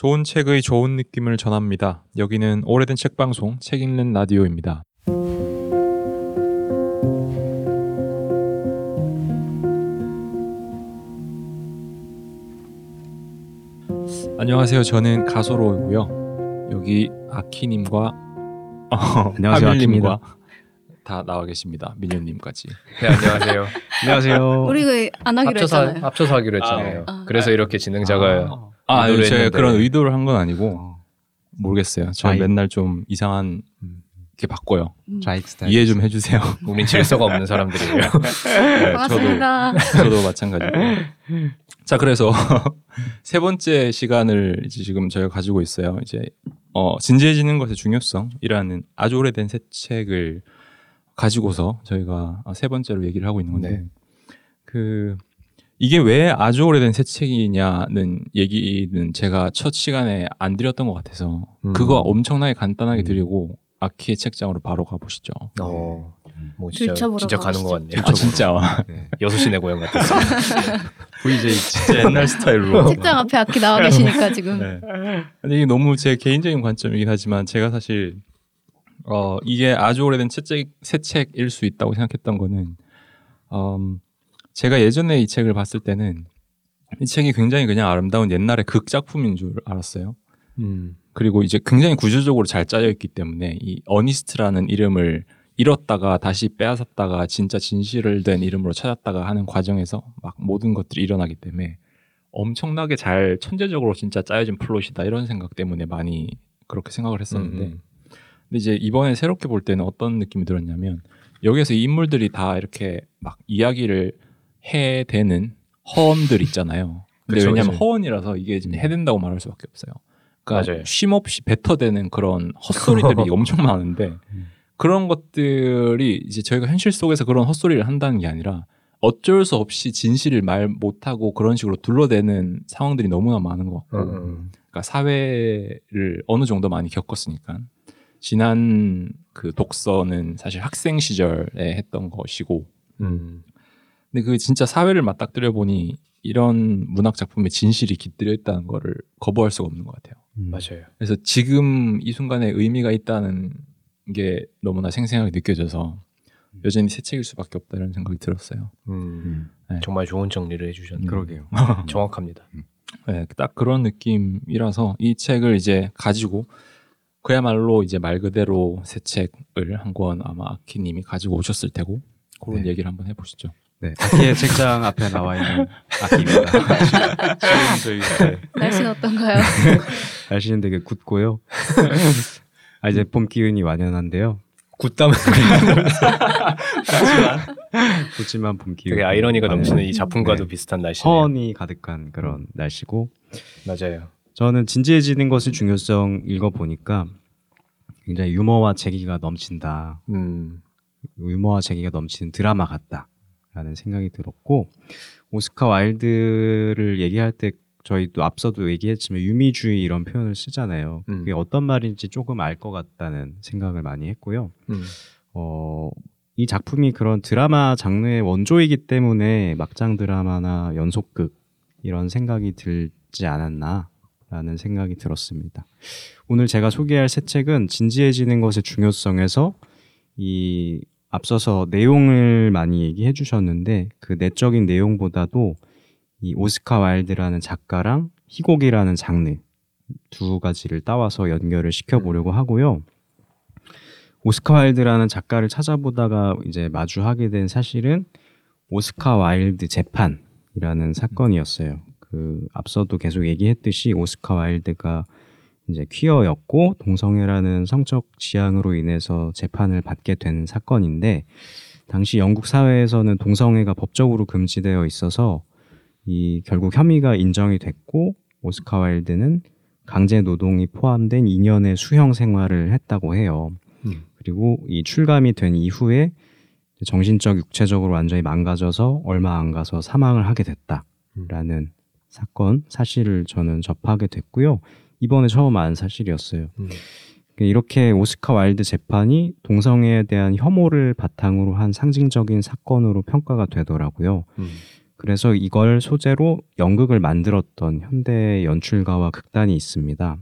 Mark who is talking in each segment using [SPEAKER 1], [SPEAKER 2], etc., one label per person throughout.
[SPEAKER 1] 좋은 책의 좋은 느낌을 전합니다. 여기는 오래된 책 방송 책 읽는 라디오입니다. 안녕하세요. 저는 가소로이고요. 여기 아키님과 어,
[SPEAKER 2] 안녕하세요,
[SPEAKER 1] 하밀님과 다 나와 계십니다. 민현님까지.
[SPEAKER 3] 네 안녕하세요.
[SPEAKER 2] 안녕하세요.
[SPEAKER 4] 우리 그안 하기로
[SPEAKER 3] 합쳐서
[SPEAKER 4] 했잖아요.
[SPEAKER 3] 합쳐서 하기로 했잖아요.
[SPEAKER 4] 아.
[SPEAKER 3] 그래서 이렇게 진행자가
[SPEAKER 1] 아,
[SPEAKER 3] 의도를
[SPEAKER 1] 제가
[SPEAKER 3] 했는데.
[SPEAKER 1] 그런 의도를 한 건 아니고 모르겠어요. 저
[SPEAKER 2] 아이.
[SPEAKER 1] 맨날 좀 이상한 게 바꿔요.
[SPEAKER 4] 음.
[SPEAKER 2] 스타일.
[SPEAKER 1] 이해 좀 해주세요.
[SPEAKER 3] 우린 질서가 없는 사람들이에요.
[SPEAKER 1] 네, 저도
[SPEAKER 4] 반갑습니다.
[SPEAKER 1] 저도 마찬가지고. 자, 그래서 세 번째 시간을 이제 지금 저희가 가지고 있어요. 이제 어, 진지해지는 것의 중요성이라는 아주 오래된 새 책을 가지고서 저희가 세 번째로 얘기를 하고 있는 건데
[SPEAKER 2] 네.
[SPEAKER 1] 그 이게 왜 아주 오래된 새 책이냐는 얘기는 제가 첫 시간에 안 드렸던 것 같아서
[SPEAKER 3] 음.
[SPEAKER 1] 그거 엄청나게 간단하게
[SPEAKER 2] 음.
[SPEAKER 1] 드리고 아키의 책장으로 바로 가보시죠.
[SPEAKER 3] 어, 뭐 진짜 진짜 가는 것 같네요.
[SPEAKER 1] 아 진짜
[SPEAKER 2] 네.
[SPEAKER 3] 여섯 시내 고향 같았어요.
[SPEAKER 2] VJ
[SPEAKER 1] 진짜 옛날 스타일로.
[SPEAKER 4] 책장 앞에 아키 나와 계시니까 지금
[SPEAKER 1] 네. 근데 이게 너무 제 개인적인 관점이긴 하지만 제가 사실 어 이게 아주 오래된 새책 새 책일 수 있다고 생각했던 거는 음 제가 예전에 이 책을 봤을 때는 이 책이 굉장히 그냥 아름다운 옛날의 극작품인 줄 알았어요.
[SPEAKER 3] 음.
[SPEAKER 1] 그리고 이제 굉장히 구조적으로 잘 짜여 있기 때문에 이 어니스트라는 이름을 잃었다가 다시 빼앗았다가 진짜 진실을 된 이름으로 찾았다가 하는 과정에서 막 모든 것들이 일어나기 때문에 엄청나게 잘 천재적으로 진짜 짜여진 플롯이다 이런 생각 때문에 많이 그렇게 생각을 했었는데
[SPEAKER 3] 음.
[SPEAKER 1] 근데 이제 이번에 새롭게 볼 때는 어떤 느낌이 들었냐면 여기에서 이 인물들이 다 이렇게 막 이야기를 해대는 허언들 있잖아요. 근데
[SPEAKER 3] 그쵸,
[SPEAKER 1] 왜냐면
[SPEAKER 3] 그쵸.
[SPEAKER 1] 허언이라서 이게 지금 해댄다고 말할 수밖에 없어요. 그러니까
[SPEAKER 3] 맞아요.
[SPEAKER 1] 쉼 없이 뱉어대는 그런 헛소리들이 엄청 많은데 그런 것들이 이제 저희가 현실 속에서 그런 헛소리를 한다는 게 아니라 어쩔 수 없이 진실을 말 못하고 그런 식으로 둘러대는 상황들이 너무나 많은 것 같고
[SPEAKER 3] 음, 음.
[SPEAKER 1] 그러니까 사회를 어느 정도 많이 겪었으니까 지난 그 독서는 사실 학생 시절에 했던 것이고
[SPEAKER 3] 음.
[SPEAKER 1] 근데 그 진짜 사회를 맞닥뜨려 보니 이런 문학 작품에 진실이 깃들여 있다는 거를 거부할 수가 없는 것 같아요.
[SPEAKER 2] 음.
[SPEAKER 3] 맞아요.
[SPEAKER 1] 그래서 지금 이 순간에 의미가 있다는 게 너무나 생생하게 느껴져서 여전히 새 책일 수밖에 없다 이런 생각이 들었어요.
[SPEAKER 3] 음.
[SPEAKER 1] 네.
[SPEAKER 3] 정말 좋은 정리를 해주셨네요.
[SPEAKER 2] 그러게요.
[SPEAKER 3] 정확합니다.
[SPEAKER 1] 네, 딱 그런 느낌이라서 이 책을 이제 가지고 그야말로 이제 말 그대로 새 책을 한 권 아마 아키님이 가지고 오셨을 테고 그런
[SPEAKER 2] 네.
[SPEAKER 1] 얘기를 한번 해보시죠.
[SPEAKER 2] 네. 아키의 책장 앞에 나와 있는 아키입니다.
[SPEAKER 1] 저희 네.
[SPEAKER 4] 날씨는 어떤가요?
[SPEAKER 2] 날씨는 되게 굳고요. 아 이제 봄 기운이 완연한데요.
[SPEAKER 3] 굿담은
[SPEAKER 2] 굳지만 봄 기운.
[SPEAKER 3] 되게 아이러니가 넘치는 이 작품과도
[SPEAKER 2] 네.
[SPEAKER 3] 비슷한 날씨네요.
[SPEAKER 2] 허언이 가득한 그런 날씨고
[SPEAKER 3] 맞아요.
[SPEAKER 2] 저는 진지해지는 것의 중요성 읽어 보니까 굉장히 유머와 재기가 넘친다.
[SPEAKER 3] 음.
[SPEAKER 2] 유머와 재기가 넘치는 드라마 같다 라는 생각이 들었고 오스카 와일드를 얘기할 때 저희도 앞서도 얘기했지만 유미주의 이런 표현을 쓰잖아요.
[SPEAKER 3] 음.
[SPEAKER 2] 그게 어떤 말인지 조금 알 것 같다는 생각을 많이 했고요.
[SPEAKER 3] 음.
[SPEAKER 2] 어, 이 작품이 그런 드라마 장르의 원조이기 때문에 막장 드라마나 연속극 이런 생각이 들지 않았나라는 생각이 들었습니다. 오늘 제가 소개할 새 책은 진지해지는 것의 중요성에서 이 앞서서 내용을 많이 얘기해 주셨는데 그 내적인 내용보다도 이 오스카 와일드라는 작가랑 희곡이라는 장르 두 가지를 따와서 연결을 시켜보려고 하고요. 오스카 와일드라는 작가를 찾아보다가 이제 마주하게 된 사실은 오스카 와일드 재판이라는 사건이었어요. 그 앞서도 계속 얘기했듯이 오스카 와일드가 이제 퀴어였고 동성애라는 성적 지향으로 인해서 재판을 받게 된 사건인데 당시 영국 사회에서는 동성애가 법적으로 금지되어 있어서 이 결국 혐의가 인정이 됐고 오스카 와일드는 강제 노동이 포함된 2년의 수형 생활을 했다고 해요.
[SPEAKER 3] 음.
[SPEAKER 2] 그리고 이 출감이 된 이후에 정신적, 육체적으로 완전히 망가져서 얼마 안 가서 사망을 하게 됐다라는 사건 사실을 저는 접하게 됐고요. 이번에 처음 안 사실이었어요.
[SPEAKER 3] 음.
[SPEAKER 2] 이렇게 오스카 와일드 재판이 동성애에 대한 혐오를 바탕으로 한 상징적인 사건으로 평가가 되더라고요.
[SPEAKER 3] 음.
[SPEAKER 2] 그래서 이걸 소재로 연극을 만들었던 현대 연출가와 극단이 있습니다.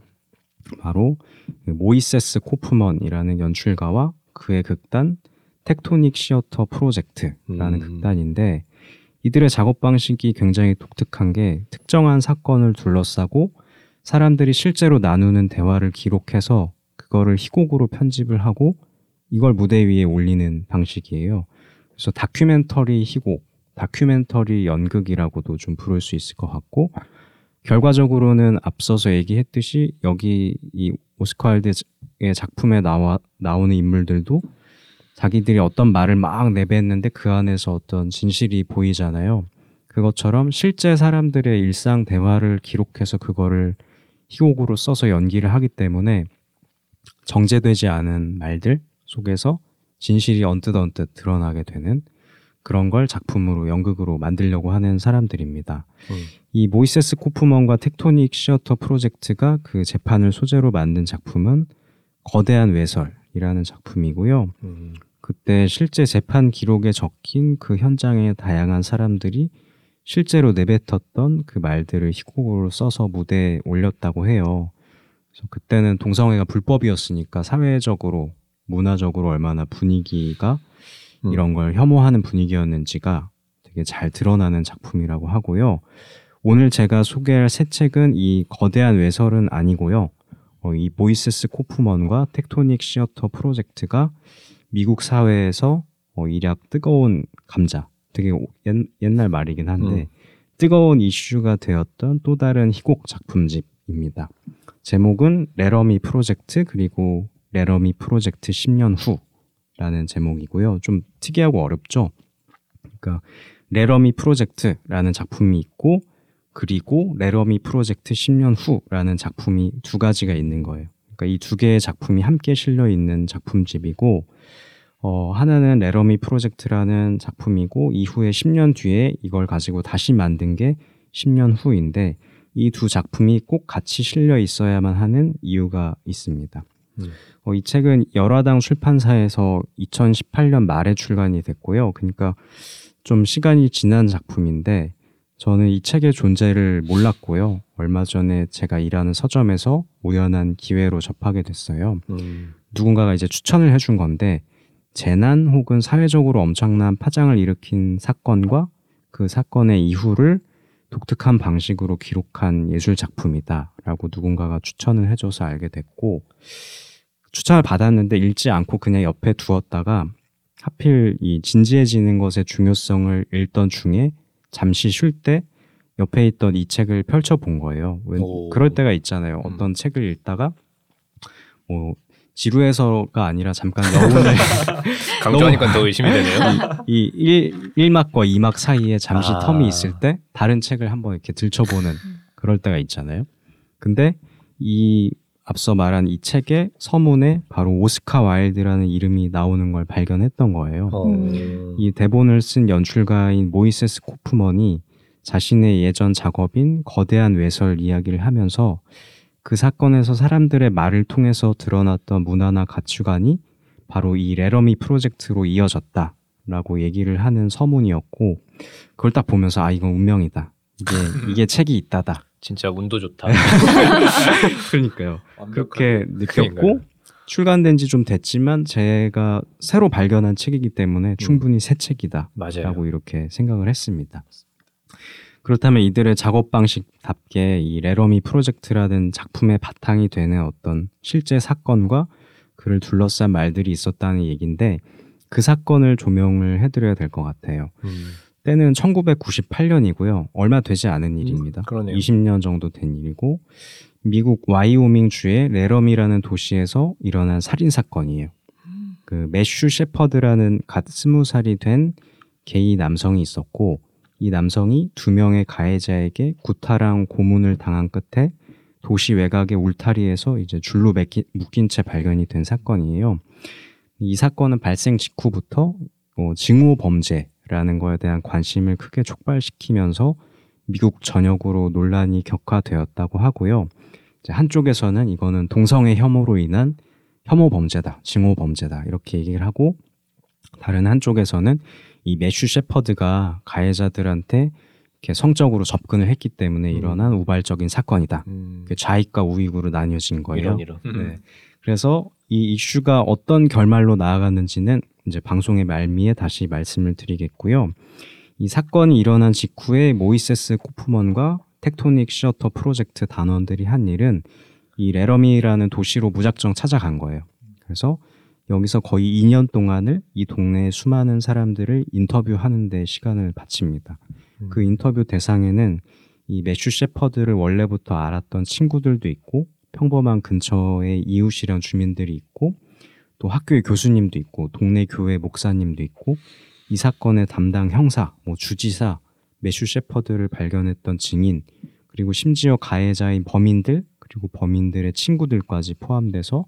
[SPEAKER 2] 바로 그 모이세스 코프먼이라는 연출가와 그의 극단 텍토닉 시어터 프로젝트라는
[SPEAKER 3] 음.
[SPEAKER 2] 극단인데 이들의 작업 방식이 굉장히 독특한 게 특정한 사건을 둘러싸고 사람들이 실제로 나누는 대화를 기록해서 그거를 희곡으로 편집을 하고 이걸 무대 위에 올리는 방식이에요. 그래서 다큐멘터리 희곡, 다큐멘터리 연극이라고도 좀 부를 수 있을 것 같고 결과적으로는 앞서서 얘기했듯이 여기 이 오스카 일드의 작품에 나와 나오는 인물들도 자기들이 어떤 말을 막 내뱉는데 그 안에서 어떤 진실이 보이잖아요. 그것처럼 실제 사람들의 일상 대화를 기록해서 그거를 희곡으로 써서 연기를 하기 때문에 정제되지 않은 말들 속에서 진실이 언뜻 언뜻 드러나게 되는 그런 걸 작품으로 연극으로 만들려고 하는 사람들입니다.
[SPEAKER 3] 음.
[SPEAKER 2] 이 모이세스 코프먼과 텍토닉 시어터 프로젝트가 그 재판을 소재로 만든 작품은 거대한 외설이라는 작품이고요.
[SPEAKER 3] 음.
[SPEAKER 2] 그때 실제 재판 기록에 적힌 그 현장의 다양한 사람들이 실제로 내뱉었던 그 말들을 희곡으로 써서 무대에 올렸다고 해요. 그래서 그때는 동성애가 불법이었으니까 사회적으로 문화적으로 얼마나 분위기가
[SPEAKER 3] 음.
[SPEAKER 2] 이런 걸 혐오하는 분위기였는지가 되게 잘 드러나는 작품이라고 하고요. 오늘 제가 소개할 새 책은 이 거대한 외설은 아니고요. 어, 이 모이세스 코프먼과 텍토닉 시어터 프로젝트가 미국 사회에서 어, 일약 뜨거운 감자, 되게 오- 옛, 옛날 말이긴 한데
[SPEAKER 3] 음.
[SPEAKER 2] 뜨거운 이슈가 되었던 또 다른 희곡 작품집입니다. 제목은 래러미 프로젝트 그리고 래러미 프로젝트 10년 후라는 제목이고요. 좀 특이하고 어렵죠. 그러니까 래러미 프로젝트라는 작품이 있고 그리고 래러미 프로젝트 10년 후라는 작품이 두 가지가 있는 거예요. 그러니까 이 두 개의 작품이 함께 실려 있는 작품집이고 어, 하나는 래러미 프로젝트라는 작품이고 이후에 10년 뒤에 이걸 가지고 다시 만든 게 10년 후인데 이 두 작품이 꼭 같이 실려 있어야만 하는 이유가 있습니다.
[SPEAKER 3] 음.
[SPEAKER 2] 어, 이 책은 열화당 출판사에서 2018년 말에 출간이 됐고요. 그러니까 좀 시간이 지난 작품인데 저는 이 책의 존재를 몰랐고요. 얼마 전에 제가 일하는 서점에서 우연한 기회로 접하게 됐어요.
[SPEAKER 3] 음.
[SPEAKER 2] 누군가가 이제 추천을 해준 건데 재난 혹은 사회적으로 엄청난 파장을 일으킨 사건과 그 사건의 이후를 독특한 방식으로 기록한 예술 작품이다라고 누군가가 추천을 해줘서 알게 됐고 추천을 받았는데 읽지 않고 그냥 옆에 두었다가 하필 이 진지해지는 것의 중요성을 읽던 중에 잠시 쉴 때 옆에 있던 이 책을 펼쳐 본 거예요. 웬-
[SPEAKER 3] 오.
[SPEAKER 2] 그럴 때가 있잖아요.
[SPEAKER 3] 음.
[SPEAKER 2] 어떤 책을 읽다가 뭐 지루해서가 아니라 잠깐 여운을
[SPEAKER 3] 강조하니까 더 의심이 되네요.
[SPEAKER 2] 이 1, 1막과 2막 사이에 잠시
[SPEAKER 3] 아.
[SPEAKER 2] 텀이 있을 때 다른 책을 한번 이렇게 들춰보는 그럴 때가 있잖아요. 근데 이 앞서 말한 이 책의 서문에 바로 오스카 와일드라는 이름이 나오는 걸 발견했던 거예요.
[SPEAKER 3] 어.
[SPEAKER 4] 음.
[SPEAKER 2] 이 대본을 쓴 연출가인 모이세스 코프먼이 자신의 예전 작업인 거대한 외설 이야기를 하면서 그 사건에서 사람들의 말을 통해서 드러났던 문화나 가치관이 바로 이 레러미 프로젝트로 이어졌다 라고 얘기를 하는 서문이었고 그걸 딱 보면서 아 이건 운명이다. 이게 이게 책이 있다다.
[SPEAKER 3] 진짜 운도 좋다.
[SPEAKER 2] 그러니까요. 그렇게 느꼈고
[SPEAKER 3] 그러니까요.
[SPEAKER 2] 출간된 지 좀 됐지만 제가 새로 발견한 책이기 때문에 충분히 새 책이다.
[SPEAKER 3] 맞아요.
[SPEAKER 2] 라고 이렇게 생각을 했습니다. 그렇다면 이들의 작업 방식답게 이 레러미 프로젝트라는 작품의 바탕이 되는 어떤 실제 사건과 그를 둘러싼 말들이 있었다는 얘기인데 그 사건을 조명을 해드려야 될 것 같아요.
[SPEAKER 3] 음.
[SPEAKER 2] 때는 1998년이고요. 얼마 되지 않은 일입니다.
[SPEAKER 3] 그러네요.
[SPEAKER 2] 20년 정도 된 일이고 미국 와이오밍 주의 래러미라는 도시에서 일어난 살인 사건이에요. 그 매슈 셰퍼드라는 갓 스무 살이 된 게이 남성이 있었고 이 남성이 두 명의 가해자에게 구타랑 고문을 당한 끝에 도시 외곽의 울타리에서 이제 줄로 매기- 묶인 채 발견이 된 사건이에요. 이 사건은 발생 직후부터 어, 징후 범죄라는 거에 대한 관심을 크게 촉발시키면서 미국 전역으로 논란이 격화되었다고 하고요. 한쪽에서는 이거는 동성애 혐오로 인한 혐오 범죄다, 징후 범죄다 이렇게 얘기를 하고 다른 한쪽에서는 이 매슈 셰퍼드가 가해자들한테 이렇게 성적으로 접근을 했기 때문에 일어난 우발적인 사건이다.
[SPEAKER 3] 음.
[SPEAKER 2] 그 좌익과 우익으로 나뉘어진 거예요.
[SPEAKER 3] 이런 이런.
[SPEAKER 2] 네. 그래서 이 이슈가 어떤 결말로 나아갔는지는 이제 방송의 말미에 다시 말씀을 드리겠고요. 이 사건이 일어난 직후에 모이세스 코프먼과 텍토닉 시어터 프로젝트 단원들이 한 일은 이 레러미라는 도시로 무작정 찾아간 거예요. 그래서 여기서 거의 2년 동안을 이 동네의 수많은 사람들을 인터뷰하는 데 시간을 바칩니다. 그 인터뷰 대상에는 이 매슈 셰퍼드를 원래부터 알았던 친구들도 있고 평범한 근처의 이웃이랑 주민들이 있고 또 학교의 교수님도 있고 동네 교회 목사님도 있고 이 사건의 담당 형사, 뭐 주지사, 매슈 셰퍼드를 발견했던 증인 그리고 심지어 가해자인 범인들 그리고 범인들의 친구들까지 포함돼서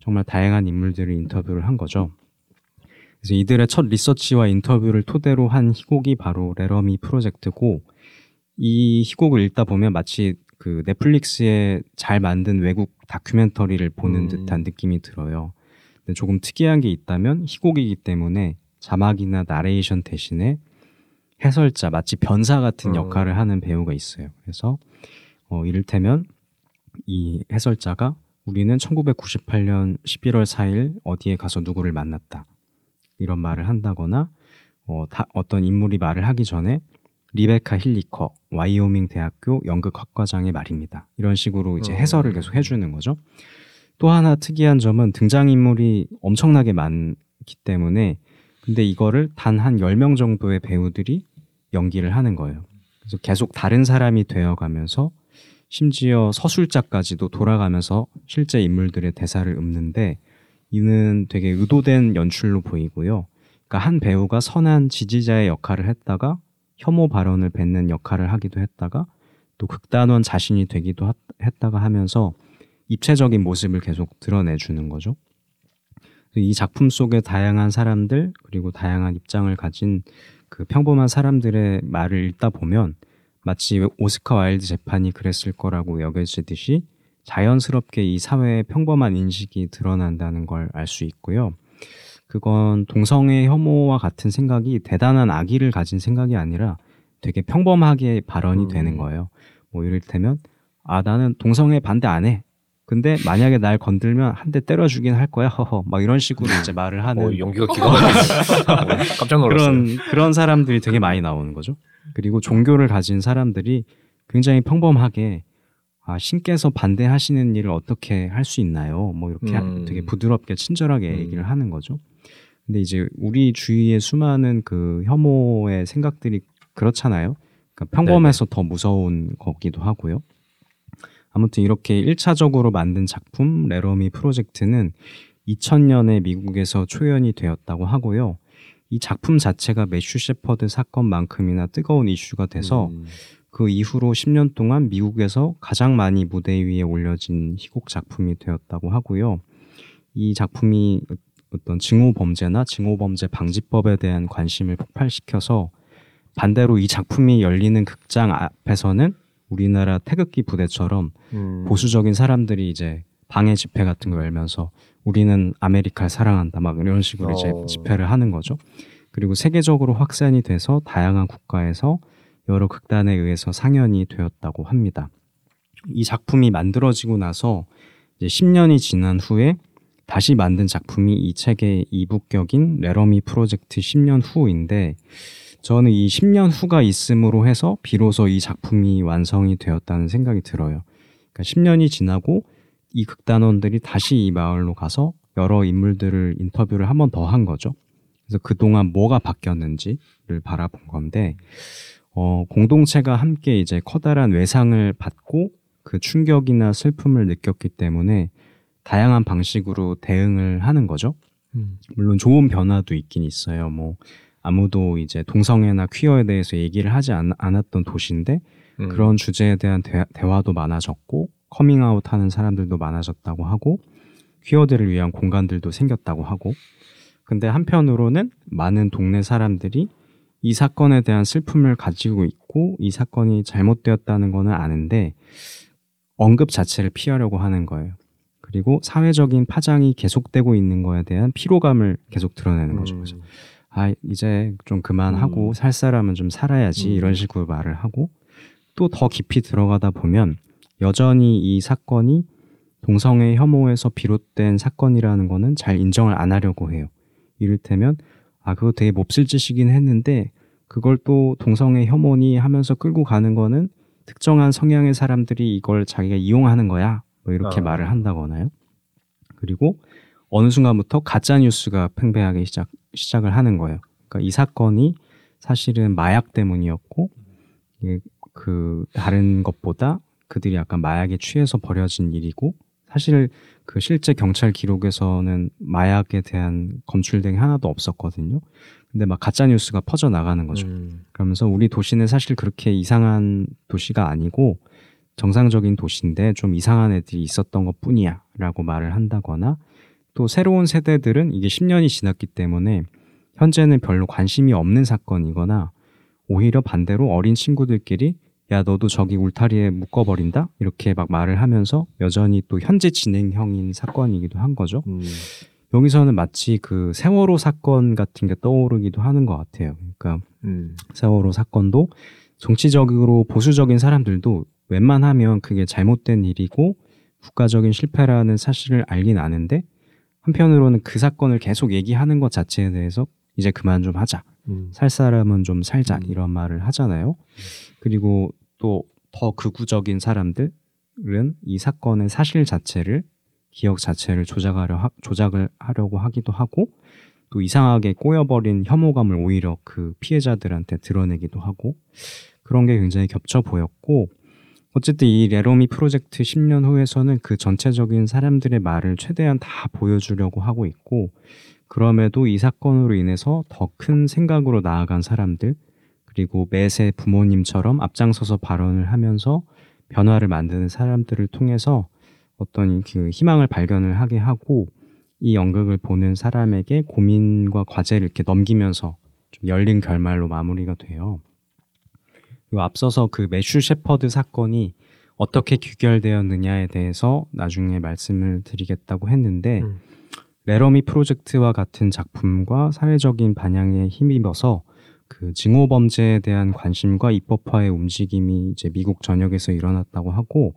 [SPEAKER 2] 정말 다양한 인물들을 인터뷰를 한 거죠. 그래서 이들의 첫 리서치와 인터뷰를 토대로 한 희곡이 바로 레러미 프로젝트고 이 희곡을 읽다 보면 마치 그 넷플릭스에 잘 만든 외국 다큐멘터리를 보는
[SPEAKER 3] 음.
[SPEAKER 2] 듯한 느낌이 들어요. 근데 조금 특이한 게 있다면 희곡이기 때문에 자막이나 나레이션 대신에 해설자 마치 변사 같은
[SPEAKER 3] 음.
[SPEAKER 2] 역할을 하는 배우가 있어요. 그래서 어, 이를테면 이 해설자가 우리는 1998년 11월 4일 어디에 가서 누구를 만났다 이런 말을 한다거나 어, 다, 어떤 인물이 말을 하기 전에 리베카 힐리커 와이오밍 대학교 연극학과장의 말입니다. 이런 식으로 이제
[SPEAKER 3] 음.
[SPEAKER 2] 해설을 계속 해주는 거죠. 또 하나 특이한 점은 등장인물이 엄청나게 많기 때문에 근데 이거를 단 한 10명 정도의 배우들이 연기를 하는 거예요. 그래서 계속 다른 사람이 되어가면서 심지어 서술자까지도 돌아가면서 실제 인물들의 대사를 읊는데 이는 되게 의도된 연출로 보이고요. 그러니까 한 배우가 선한 지지자의 역할을 했다가 혐오 발언을 뱉는 역할을 하기도 했다가 또 극단원 자신이 되기도 하- 했다가 하면서 입체적인 모습을 계속 드러내주는 거죠. 이 작품 속의 다양한 사람들 그리고 다양한 입장을 가진 그 평범한 사람들의 말을 읽다 보면 마치 오스카 와일드 재판이 그랬을 거라고 여겨지듯이 자연스럽게 이 사회의 평범한 인식이 드러난다는 걸 알 수 있고요. 그건 동성애 혐오와 같은 생각이 대단한 악의를 가진 생각이 아니라 되게 평범하게 발언이
[SPEAKER 3] 음.
[SPEAKER 2] 되는 거예요. 뭐 이를테면 아 나는 동성애 반대 안 해. 근데 만약에 날 건들면 한 대 때려주긴 할 거야. 허허. 막 이런 식으로 이제 말을 하는
[SPEAKER 3] 어, 용기가 기가. 깜짝 놀랐어요.
[SPEAKER 2] 그런 그런 사람들이 되게 많이 나오는 거죠. 그리고 종교를 가진 사람들이 굉장히 평범하게 아, 신께서 반대하시는 일을 어떻게 할 수 있나요? 뭐 이렇게 하-
[SPEAKER 3] 음.
[SPEAKER 2] 되게 부드럽게 친절하게
[SPEAKER 3] 음.
[SPEAKER 2] 얘기를 하는 거죠. 근데 이제 우리 주위의 수많은 그 혐오의 생각들이 그렇잖아요. 그러니까 평범해서 더 무서운 거기도 하고요. 아무튼 이렇게 1차적으로 만든 작품 레러미 프로젝트는 2000년에 미국에서 초연이 되었다고 하고요. 이 작품 자체가 매슈 셰퍼드 사건만큼이나 뜨거운 이슈가 돼서
[SPEAKER 3] 음.
[SPEAKER 2] 그 이후로 10년 동안 미국에서 가장 많이 무대 위에 올려진 희곡 작품이 되었다고 하고요. 이 작품이 어떤 증오 범죄나 증오 범죄 방지법에 대한 관심을 폭발시켜서 반대로 이 작품이 열리는 극장 앞에서는 우리나라 태극기 부대처럼
[SPEAKER 3] 음.
[SPEAKER 2] 보수적인 사람들이 이제 방해 집회 같은 거 열면서 우리는 아메리카를 사랑한다 막 이런 식으로 이제
[SPEAKER 3] 어.
[SPEAKER 2] 집회를 하는 거죠. 그리고 세계적으로 확산이 돼서 다양한 국가에서 여러 극단에 의해서 상연이 되었다고 합니다. 이 작품이 만들어지고 나서 이제 10년이 지난 후에 다시 만든 작품이 이 책의 이부격인 레러미 프로젝트 10년 후인데 저는 이 10년 후가 있음으로 해서 비로소 이 작품이 완성이 되었다는 생각이 들어요. 그러니까 10년이 지나고 이 극단원들이 다시 이 마을로 가서 여러 인물들을 인터뷰를 한 번 더 한 거죠. 그래서 그동안 뭐가 바뀌었는지를 바라본 건데, 어, 공동체가 함께 이제 커다란 외상을 받고 그 충격이나 슬픔을 느꼈기 때문에 다양한 방식으로 대응을 하는 거죠.
[SPEAKER 3] 음.
[SPEAKER 2] 물론 좋은 변화도 있긴 있어요. 뭐 아무도 이제 동성애나 퀴어에 대해서 얘기를 하지 않, 않았던 도시인데
[SPEAKER 3] 음.
[SPEAKER 2] 그런 주제에 대한 대, 대화도 많아졌고 커밍아웃 하는 사람들도 많아졌다고 하고 퀴어들을 위한 공간들도 생겼다고 하고 근데 한편으로는 많은 동네 사람들이 이 사건에 대한 슬픔을 가지고 있고 이 사건이 잘못되었다는 거는 아는데 언급 자체를 피하려고 하는 거예요. 그리고 사회적인 파장이 계속되고 있는 거에 대한 피로감을 계속 드러내는 거죠. 그래서
[SPEAKER 3] 음.
[SPEAKER 2] 아 이제 좀 그만하고
[SPEAKER 1] 음.
[SPEAKER 2] 살 사람은 좀 살아야지
[SPEAKER 1] 음.
[SPEAKER 2] 이런 식으로 말을 하고 또 더 깊이 들어가다 보면 여전히 이 사건이 동성애 혐오에서 비롯된 사건이라는 거는 잘 인정을 안 하려고 해요. 이를테면 아 그거 되게 몹쓸 짓이긴 했는데 그걸 또 동성애 혐오니 하면서 끌고 가는 거는 특정한 성향의 사람들이 이걸 자기가 이용하는 거야. 뭐 이렇게
[SPEAKER 3] 아.
[SPEAKER 2] 말을 한다거나요. 그리고 어느 순간부터 가짜 뉴스가 팽배하게 시작 시작을 하는 거예요. 그러니까 이 사건이 사실은 마약 때문이었고 그 다른 것보다 그들이 약간 마약에 취해서 벌여진 일이고 사실 그 실제 경찰 기록에서는 마약에 대한 검출된 게 하나도 없었거든요. 근데 막 가짜 뉴스가 퍼져 나가는 거죠.
[SPEAKER 3] 음.
[SPEAKER 2] 그러면서 우리 도시는 사실 그렇게 이상한 도시가 아니고 정상적인 도시인데 좀 이상한 애들이 있었던 것 뿐이야 라고 말을 한다거나 또 새로운 세대들은 이게 10년이 지났기 때문에 현재는 별로 관심이 없는 사건이거나 오히려 반대로 어린 친구들끼리 야 너도 저기 울타리에 묶어버린다 이렇게 막 말을 하면서 여전히 또 현재 진행형인 사건이기도 한 거죠.
[SPEAKER 3] 음.
[SPEAKER 2] 여기서는 마치 그 세월호 사건 같은 게 떠오르기도 하는 것 같아요. 그러니까
[SPEAKER 3] 음.
[SPEAKER 2] 세월호 사건도 정치적으로 보수적인 사람들도 웬만하면 그게 잘못된 일이고 국가적인 실패라는 사실을 알긴 아는데 한편으로는 그 사건을 계속 얘기하는 것 자체에 대해서 이제 그만 좀 하자.
[SPEAKER 3] 음.
[SPEAKER 2] 살 사람은 좀 살자.
[SPEAKER 3] 음.
[SPEAKER 2] 이런 말을 하잖아요. 그리고 또 더 극우적인 사람들은 이 사건의 사실 자체를 기억 자체를 조작하려 하, 조작을 하려고 하기도 하고 또 이상하게 꼬여버린 혐오감을 오히려 그 피해자들한테 드러내기도 하고 그런 게 굉장히 겹쳐 보였고 어쨌든 이 레로미 프로젝트 10년 후에서는 그 전체적인 사람들의 말을 최대한 다 보여주려고 하고 있고 그럼에도 이 사건으로 인해서 더 큰 생각으로 나아간 사람들 그리고 매세 부모님처럼 앞장서서 발언을 하면서 변화를 만드는 사람들을 통해서 어떤 그 희망을 발견을 하게 하고 이 연극을 보는 사람에게 고민과 과제를 이렇게 넘기면서 좀 열린 결말로 마무리가 돼요. 그리고 앞서서 그 매슈 셰퍼드 사건이 어떻게 귀결되었느냐에 대해서 나중에 말씀을 드리겠다고 했는데
[SPEAKER 3] 음.
[SPEAKER 2] 레러미 프로젝트와 같은 작품과 사회적인 반향에 힘입어서 그 증오 범죄에 대한 관심과 입법화의 움직임이 이제 미국 전역에서 일어났다고 하고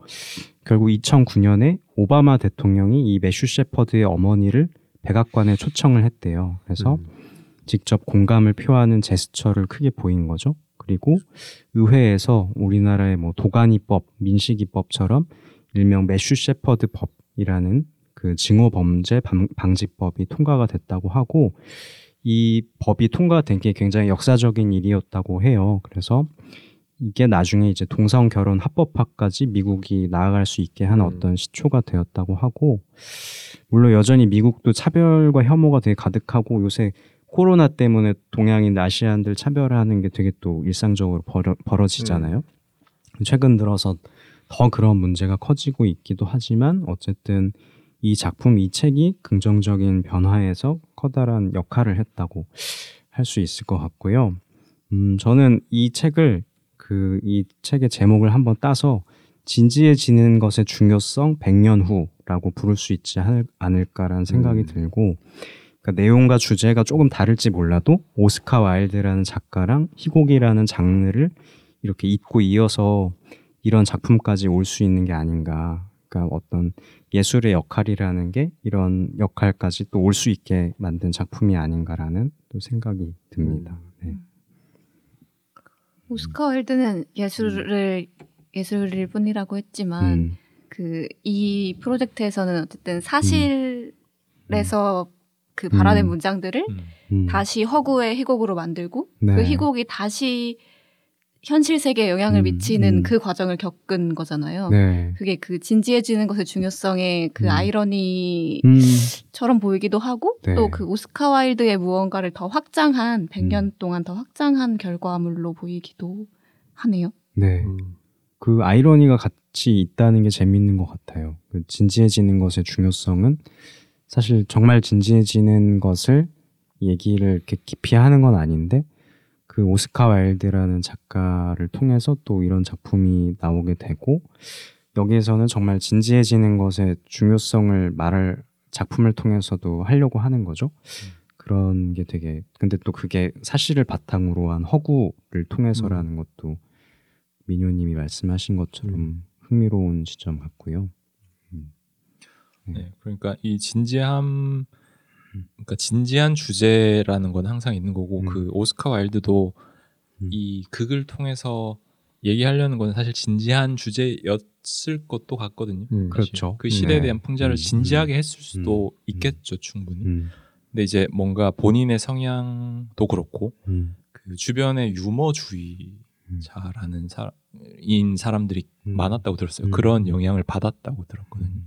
[SPEAKER 2] 결국 2009년에 오바마 대통령이 이 매슈 셰퍼드의 어머니를 백악관에 초청을 했대요. 그래서
[SPEAKER 3] 음.
[SPEAKER 2] 직접 공감을 표하는 제스처를 크게 보인 거죠. 그리고 의회에서 우리나라의 뭐 도가니법, 민식이법처럼 일명 매슈 셰퍼드 법이라는 그 증오 범죄 방- 방지법이 통과가 됐다고 하고 이 법이 통과된 게 굉장히 역사적인 일이었다고 해요. 그래서 이게 나중에 이제 동성 결혼 합법화까지 미국이 나아갈 수 있게 한
[SPEAKER 3] 음.
[SPEAKER 2] 어떤 시초가 되었다고 하고 물론 여전히 미국도 차별과 혐오가 되게 가득하고 요새 코로나 때문에 동양인 아시안들 차별하는 게 되게 또 일상적으로 벌어, 벌어지잖아요. 최근 들어서 더 그런 문제가 커지고 있기도 하지만 어쨌든 이 작품 이 책이 긍정적인 변화에서 커다란 역할을 했다고 할 수 있을 것 같고요. 음, 저는 이 책을 그 이 책의 제목을 한번 따서 진지해지는 것의 중요성 100년 후라고 부를 수 있지 않을, 않을까라는 생각이
[SPEAKER 3] 음.
[SPEAKER 2] 들고 그러니까 내용과 주제가 조금 다를지 몰라도 오스카 와일드라는 작가랑 희곡이라는 장르를 이렇게 잇고 이어서 이런 작품까지 올 수 있는 게 아닌가. 그러니까 어떤 예술의 역할이라는 게 이런 역할까지 또 올 수 있게 만든 작품이 아닌가라는 또 생각이 듭니다. 네.
[SPEAKER 4] 오스카 와일드는 예술을 예술일 뿐이라고 했지만
[SPEAKER 2] 음,
[SPEAKER 4] 그이 프로젝트에서는 어쨌든 사실에서 그 발화된
[SPEAKER 2] 음.
[SPEAKER 4] 문장들을
[SPEAKER 2] 음.
[SPEAKER 4] 다시 허구의 희곡으로 만들고
[SPEAKER 2] 네.
[SPEAKER 4] 그 희곡이 다시 현실 세계에 영향을
[SPEAKER 2] 음,
[SPEAKER 4] 미치는
[SPEAKER 2] 음.
[SPEAKER 4] 그 과정을 겪은 거잖아요.
[SPEAKER 2] 네.
[SPEAKER 4] 그게 그 진지해지는 것의 중요성의 그
[SPEAKER 2] 음.
[SPEAKER 4] 아이러니처럼
[SPEAKER 2] 음,
[SPEAKER 4] 보이기도 하고
[SPEAKER 2] 네.
[SPEAKER 4] 또그 오스카 와일드의 무언가를 더 확장한 100년
[SPEAKER 2] 음.
[SPEAKER 4] 동안 더 확장한 결과물로 보이기도 하네요.
[SPEAKER 2] 네.
[SPEAKER 3] 음.
[SPEAKER 2] 그 아이러니가 같이 있다는 게 재밌는 것 같아요. 그 진지해지는 것의 중요성은 사실 정말 진지해지는 것을 얘기를 이렇게 깊이 하는 건 아닌데 그 오스카 와일드라는 작가를 통해서 또 이런 작품이 나오게 되고 여기에서는 정말 진지해지는 것의 중요성을 말을 작품을 통해서도 하려고 하는 거죠. 그런 게 되게 근데 또 그게 사실을 바탕으로 한 허구를 통해서라는 것도 민효님이 말씀하신 것처럼 흥미로운 지점 같고요.
[SPEAKER 1] 네, 그러니까 이 진지함, 그러니까 진지한 주제라는 건 항상 있는 거고
[SPEAKER 2] 음.
[SPEAKER 1] 그 오스카 와일드도
[SPEAKER 2] 음.
[SPEAKER 1] 이 극을 통해서 얘기하려는 건 사실 진지한 주제였을 것도 같거든요.
[SPEAKER 3] 음.
[SPEAKER 2] 그렇죠.
[SPEAKER 1] 그 시대에
[SPEAKER 2] 네.
[SPEAKER 1] 대한 풍자를
[SPEAKER 2] 음,
[SPEAKER 1] 진지하게 했을 수도
[SPEAKER 2] 음,
[SPEAKER 1] 있겠죠, 충분히.
[SPEAKER 2] 음,
[SPEAKER 1] 근데 이제 뭔가 본인의 성향도 그렇고
[SPEAKER 2] 음,
[SPEAKER 1] 그 주변에 유머주의자라는 사인 사람들이
[SPEAKER 2] 음.
[SPEAKER 1] 많았다고 들었어요.
[SPEAKER 2] 음.
[SPEAKER 1] 그런 영향을 받았다고 들었거든요.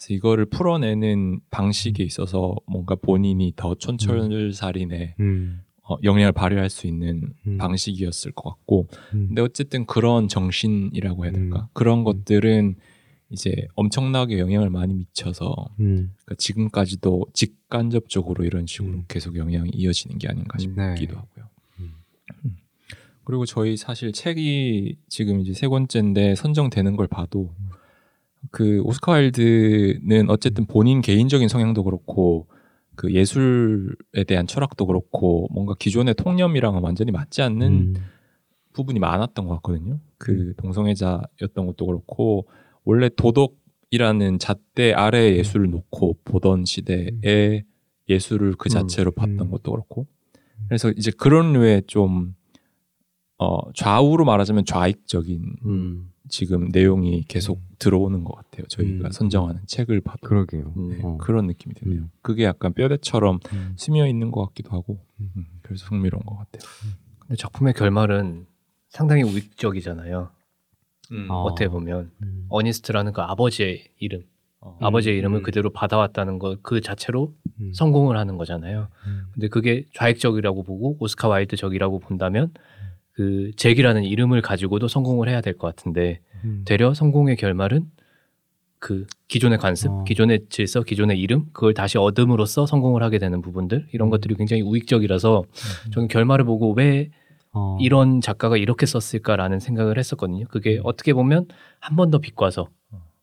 [SPEAKER 1] 그래서 이거를 풀어내는 방식에 있어서 뭔가 본인이 더 촌철살인의
[SPEAKER 2] 음,
[SPEAKER 1] 어, 영향을 발휘할 수 있는
[SPEAKER 2] 음.
[SPEAKER 1] 방식이었을 것 같고,
[SPEAKER 2] 음.
[SPEAKER 1] 근데 어쨌든 그런 정신이라고 해야 될까?
[SPEAKER 2] 음.
[SPEAKER 1] 그런 것들은 이제 엄청나게 영향을 많이 미쳐서
[SPEAKER 2] 음,
[SPEAKER 1] 그러니까 지금까지도 직간접적으로 이런 식으로
[SPEAKER 2] 음.
[SPEAKER 1] 계속 영향이 이어지는 게 아닌가 싶기도
[SPEAKER 2] 네.
[SPEAKER 1] 하고요.
[SPEAKER 2] 음.
[SPEAKER 1] 음. 그리고 저희 사실 책이 지금 이제 세 번째인데 선정되는 걸 봐도 그 오스카 와일드는 어쨌든 본인 개인적인 성향도 그렇고 그 예술에 대한 철학도 그렇고 뭔가 기존의 통념이랑은 완전히 맞지 않는
[SPEAKER 2] 음,
[SPEAKER 1] 부분이 많았던 것 같거든요. 그 동성애자였던 것도 그렇고 원래 도덕이라는 잣대 아래 예술을 놓고 보던 시대에 예술을 그 자체로 봤던
[SPEAKER 2] 음.
[SPEAKER 1] 것도 그렇고. 그래서 이제 그런 류의 좀 어, 좌우로 말하자면 좌익적인
[SPEAKER 2] 음,
[SPEAKER 1] 지금 내용이 계속 들어오는 것 같아요. 저희가
[SPEAKER 2] 음.
[SPEAKER 1] 선정하는 책을 봐도
[SPEAKER 2] 그러게요.
[SPEAKER 3] 음.
[SPEAKER 1] 네,
[SPEAKER 2] 어.
[SPEAKER 1] 그런 느낌이 드네요.
[SPEAKER 2] 음.
[SPEAKER 1] 그게 약간 뼈대처럼
[SPEAKER 2] 음.
[SPEAKER 1] 스며 있는 것 같기도 하고
[SPEAKER 2] 음.
[SPEAKER 1] 음, 그래서 흥미로운 것 같아요.
[SPEAKER 3] 근데 작품의 결말은 상당히 우익적이잖아요.
[SPEAKER 1] 음.
[SPEAKER 2] 어.
[SPEAKER 3] 어떻게 보면
[SPEAKER 2] 음.
[SPEAKER 3] 어니스트라는 그 아버지의 이름,
[SPEAKER 1] 어.
[SPEAKER 3] 아버지의 이름을
[SPEAKER 2] 음.
[SPEAKER 3] 그대로 받아왔다는 것 그 자체로
[SPEAKER 2] 음.
[SPEAKER 3] 성공을 하는 거잖아요.
[SPEAKER 2] 음.
[SPEAKER 3] 근데 그게 좌익적이라고 보고 오스카 와일드적이라고 본다면 그 잭이라는 이름을 가지고도 성공을 해야 될 것 같은데
[SPEAKER 2] 음.
[SPEAKER 3] 되려 성공의 결말은 그 기존의 관습,
[SPEAKER 2] 어.
[SPEAKER 3] 기존의 질서, 기존의 이름 그걸 다시 얻음으로써 성공을 하게 되는 부분들 이런
[SPEAKER 2] 음.
[SPEAKER 3] 것들이 굉장히 우익적이라서 저는 결말을 보고 왜
[SPEAKER 2] 어.
[SPEAKER 3] 이런 작가가 이렇게 썼을까라는 생각을 했었거든요. 그게 어떻게 보면 한 번 더 비꼬아서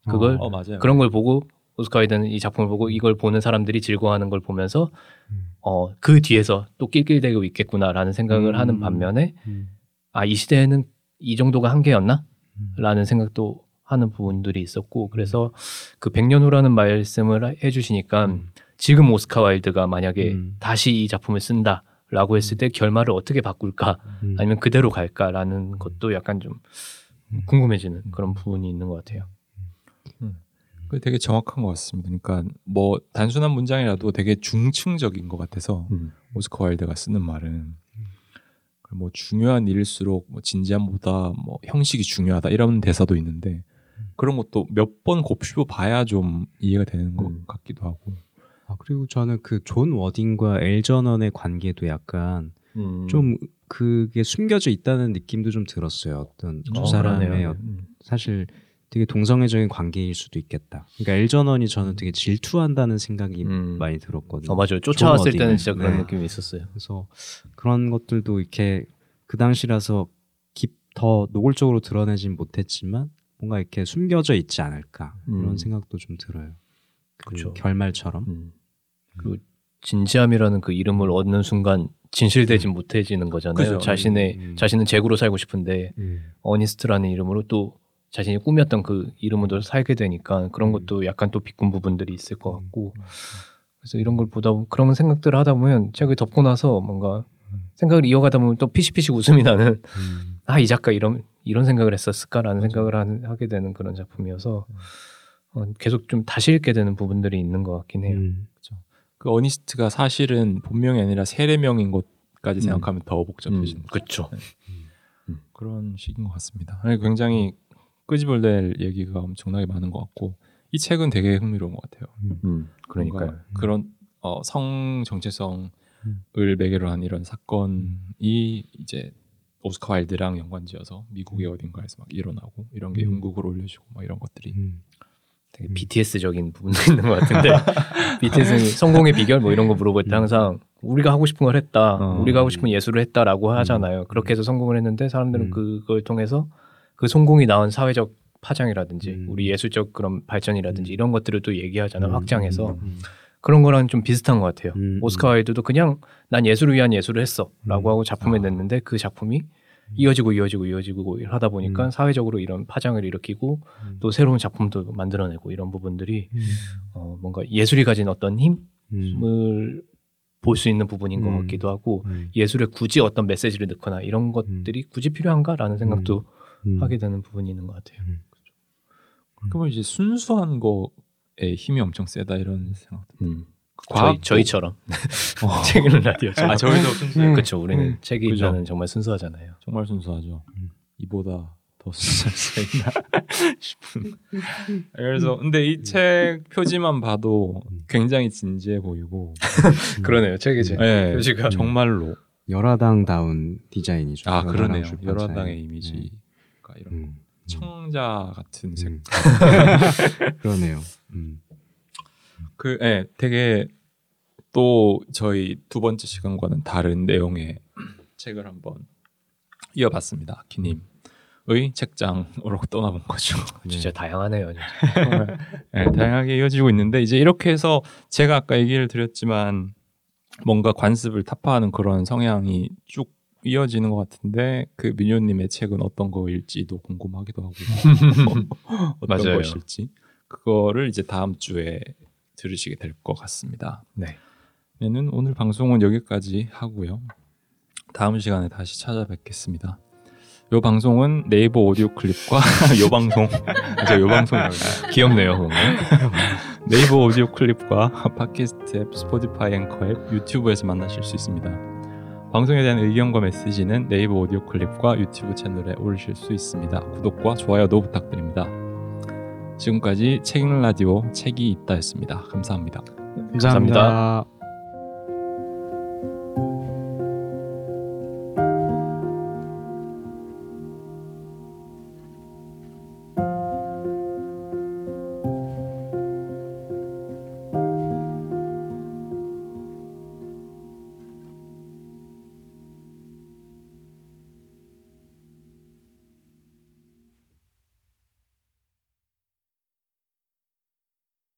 [SPEAKER 3] 그걸
[SPEAKER 1] 어.
[SPEAKER 3] 그런 걸 보고 오스카 와일드는 이 작품을 보고 이걸 보는 사람들이 즐거워하는 걸 보면서
[SPEAKER 2] 음.
[SPEAKER 3] 어그 뒤에서 또 낄낄대고 있겠구나라는 생각을
[SPEAKER 2] 음.
[SPEAKER 3] 하는 반면에
[SPEAKER 2] 음.
[SPEAKER 3] 아 이 시대에는 이 정도가 한계였나?
[SPEAKER 2] 음.
[SPEAKER 3] 라는 생각도 하는 부분들이 있었고 그래서 그 100년 후라는 말씀을 해 주시니까
[SPEAKER 2] 음.
[SPEAKER 3] 지금 오스카 와일드가 만약에
[SPEAKER 2] 음.
[SPEAKER 3] 다시 이 작품을 쓴다 라고 했을 때 결말을 어떻게 바꿀까
[SPEAKER 2] 음.
[SPEAKER 3] 아니면 그대로 갈까라는 것도 약간 좀
[SPEAKER 2] 음.
[SPEAKER 3] 궁금해지는 그런 부분이 있는 것 같아요.
[SPEAKER 1] 그 되게 정확한 것 같습니다. 그러니까 뭐 단순한 문장이라도 되게 중층적인 것 같아서
[SPEAKER 3] 음.
[SPEAKER 1] 오스카 와일드가 쓰는 말은 뭐 중요한 일일수록 뭐 진지함보다 뭐 형식이 중요하다 이런 대사도 있는데 그런 것도 몇 번 곱씹어 봐야 좀 이해가 되는 것
[SPEAKER 3] 음.
[SPEAKER 1] 같기도 하고
[SPEAKER 2] 아, 그리고 저는 그 존 워딩과 앨저넌의 관계도 약간
[SPEAKER 3] 음.
[SPEAKER 2] 좀 그게 숨겨져 있다는 느낌도 좀 들었어요. 어떤 두
[SPEAKER 3] 어,
[SPEAKER 2] 사람의
[SPEAKER 3] 그러네요.
[SPEAKER 2] 어-
[SPEAKER 3] 음.
[SPEAKER 2] 사실 되게 동성애적인 관계일 수도 있겠다. 그러니까 앨저넌이 저는 되게 질투한다는 생각이
[SPEAKER 3] 음.
[SPEAKER 2] 많이 들었거든요.
[SPEAKER 3] 어 맞아요. 쫓아왔을
[SPEAKER 2] 존
[SPEAKER 3] 때는. 진짜 그런
[SPEAKER 2] 네.
[SPEAKER 3] 느낌이 있었어요.
[SPEAKER 2] 그래서 그런 것들도 이렇게 그 당시라서 깊, 더 노골적으로 드러내진 못했지만 뭔가 이렇게 숨겨져 있지 않을까
[SPEAKER 3] 음.
[SPEAKER 2] 그런 생각도 좀 들어요. 그
[SPEAKER 3] 그쵸.
[SPEAKER 2] 결말처럼.
[SPEAKER 3] 음. 그리고 진지함이라는 그 이름을 얻는 순간 진실되지 못해지는 거잖아요.
[SPEAKER 1] 그죠.
[SPEAKER 3] 자신의
[SPEAKER 2] 음.
[SPEAKER 3] 자신은 잭으로 살고 싶은데
[SPEAKER 2] 음.
[SPEAKER 3] 어니스트라는 이름으로 또 자신이 꾸몄던 그 이름으로 살게 되니까 그런
[SPEAKER 2] 음.
[SPEAKER 3] 것도 약간 또 비꾼 부분들이 있을 것 같고 그래서 이런 걸 보다 그런 생각들을 하다 보면 책을 덮고 나서 뭔가 생각을 이어가다 보면 또 피식피식 웃음이 나는
[SPEAKER 2] 음.
[SPEAKER 3] 아이 작가 이런 이런 생각을 했었을까라는 생각을 한- 하게 되는 그런 작품이어서 어, 계속 좀 다시 읽게 되는 부분들이 있는 것 같긴 해요.
[SPEAKER 2] 음.
[SPEAKER 1] 그 어니스트가 사실은 본명이 아니라 세례명인 것까지
[SPEAKER 3] 음.
[SPEAKER 1] 생각하면 더 복잡해지는 거죠.
[SPEAKER 3] 그렇죠.
[SPEAKER 1] 그런 식인 것 같습니다. 굉장히 끄집어낼 얘기가 엄청나게 많은 것 같고 이 책은 되게 흥미로운 것 같아요.
[SPEAKER 3] 음, 그러니까요.
[SPEAKER 1] 뭔가 그런 어, 성 정체성을
[SPEAKER 2] 음.
[SPEAKER 1] 매개로 한 이런 사건이 이제 오스카 와일드랑 연관지어서 미국의 어딘가에서 막 일어나고 이런 게
[SPEAKER 2] 음.
[SPEAKER 1] 연극으로 올려지고 막 이런 것들이
[SPEAKER 2] 음.
[SPEAKER 3] 되게
[SPEAKER 2] 음.
[SPEAKER 3] BTS적인 부분도 있는 것 같은데 BTS는 성공의 비결 뭐 이런 거 물어볼 때
[SPEAKER 2] 음.
[SPEAKER 3] 항상 우리가 하고 싶은 걸 했다,
[SPEAKER 2] 어.
[SPEAKER 3] 우리가 하고 싶은 예술을 했다라고 하잖아요. 그렇게 해서 성공을 했는데 사람들은
[SPEAKER 2] 음.
[SPEAKER 3] 그걸 통해서 그 성공이 낳은 사회적 파장이라든지
[SPEAKER 2] 음.
[SPEAKER 3] 우리 예술적 그런 발전이라든지
[SPEAKER 2] 음.
[SPEAKER 3] 이런 것들을 또 얘기하잖아요.
[SPEAKER 2] 음.
[SPEAKER 3] 확장해서
[SPEAKER 2] 음.
[SPEAKER 3] 그런 거랑 좀 비슷한 것 같아요.
[SPEAKER 2] 음,
[SPEAKER 3] 오스카 와일드도 그냥 난 예술을 위한 예술을 했어라고
[SPEAKER 2] 음.
[SPEAKER 3] 하고 작품을
[SPEAKER 2] 아.
[SPEAKER 3] 냈는데 그 작품이 이어지고 이어지고 이어지고 하다 보니까
[SPEAKER 2] 음.
[SPEAKER 3] 사회적으로 이런 파장을 일으키고
[SPEAKER 2] 음.
[SPEAKER 3] 또 새로운 작품도 만들어내고 이런 부분들이
[SPEAKER 2] 음.
[SPEAKER 3] 어, 뭔가 예술이 가진 어떤 힘을
[SPEAKER 2] 음.
[SPEAKER 3] 볼수 있는 부분인 것
[SPEAKER 2] 음.
[SPEAKER 3] 같기도 하고
[SPEAKER 2] 음.
[SPEAKER 3] 예술에 굳이 어떤 메시지를 넣거나 이런 것들이 굳이 필요한가라는 생각도
[SPEAKER 2] 음.
[SPEAKER 3] 하게 되는 부분이 있는 것 같아요.
[SPEAKER 1] 그러면 이제 순수한 거에 힘이 엄청 세다 이런 생각.
[SPEAKER 3] 음.
[SPEAKER 1] 과학도-
[SPEAKER 3] 저희, 처럼
[SPEAKER 1] 어.
[SPEAKER 3] 책 읽는 라디오처럼
[SPEAKER 1] 아 저희도 순수해요.
[SPEAKER 3] 그렇죠. 우리는
[SPEAKER 1] 음.
[SPEAKER 3] 책
[SPEAKER 1] 그죠.
[SPEAKER 3] 읽는 정말 순수하잖아요.
[SPEAKER 1] 정말 순수하죠.
[SPEAKER 2] 음.
[SPEAKER 1] 이보다 더 순수할 수 있나 싶은. 그래서 근데 이 책 표지만 봐도
[SPEAKER 2] 음.
[SPEAKER 1] 굉장히 진지해 보이고.
[SPEAKER 3] 그러네요. 책이 제
[SPEAKER 1] 네,
[SPEAKER 3] 표지가
[SPEAKER 1] 정말로.
[SPEAKER 2] 열화당다운 디자인이죠.
[SPEAKER 1] 아 그러네요. 열화당의 이미지 가 이런
[SPEAKER 2] 음.
[SPEAKER 1] 청자 같은 색.
[SPEAKER 2] 음. 그러네요. 음.
[SPEAKER 1] 그, 예, 되게 또 저희 두 번째 시간과는 다른 내용의 책을 한번 이어봤습니다. 키님의 책장으로 떠나본 거죠.
[SPEAKER 3] 진짜 다양하네요. 진짜.
[SPEAKER 1] 예, 다양하게 이어지고 있는데 이제 이렇게 해서 제가 아까 얘기를 드렸지만 뭔가 관습을 타파하는 그런 성향이 쭉 이어지는 것 같은데 그 민효님의 책은 어떤 거일지도 궁금하기도 하고 어떤
[SPEAKER 3] 맞아요.
[SPEAKER 1] 것일지 그거를 이제 다음 주에 들으시게 될 것 같습니다.
[SPEAKER 3] 네.
[SPEAKER 1] 그러면 오늘 방송은 여기까지 하고요. 다음 시간에 다시 찾아뵙겠습니다. 요 방송은 네이버 오디오 클립과 요 방송 제요 방송이라고 해요.
[SPEAKER 3] 귀엽네요. 그거.
[SPEAKER 1] 네이버 오디오 클립과 팟캐스트 앱, 스포티파이 앵커 앱, 유튜브에서 만나실 수 있습니다. 방송에 대한 의견과 메시지는 네이버 오디오 클립과 유튜브 채널에 올리실 수 있습니다. 구독과 좋아요도 부탁드립니다. 지금까지 책 읽는 라디오 책이 있다였습니다. 감사합니다.
[SPEAKER 2] 감사합니다.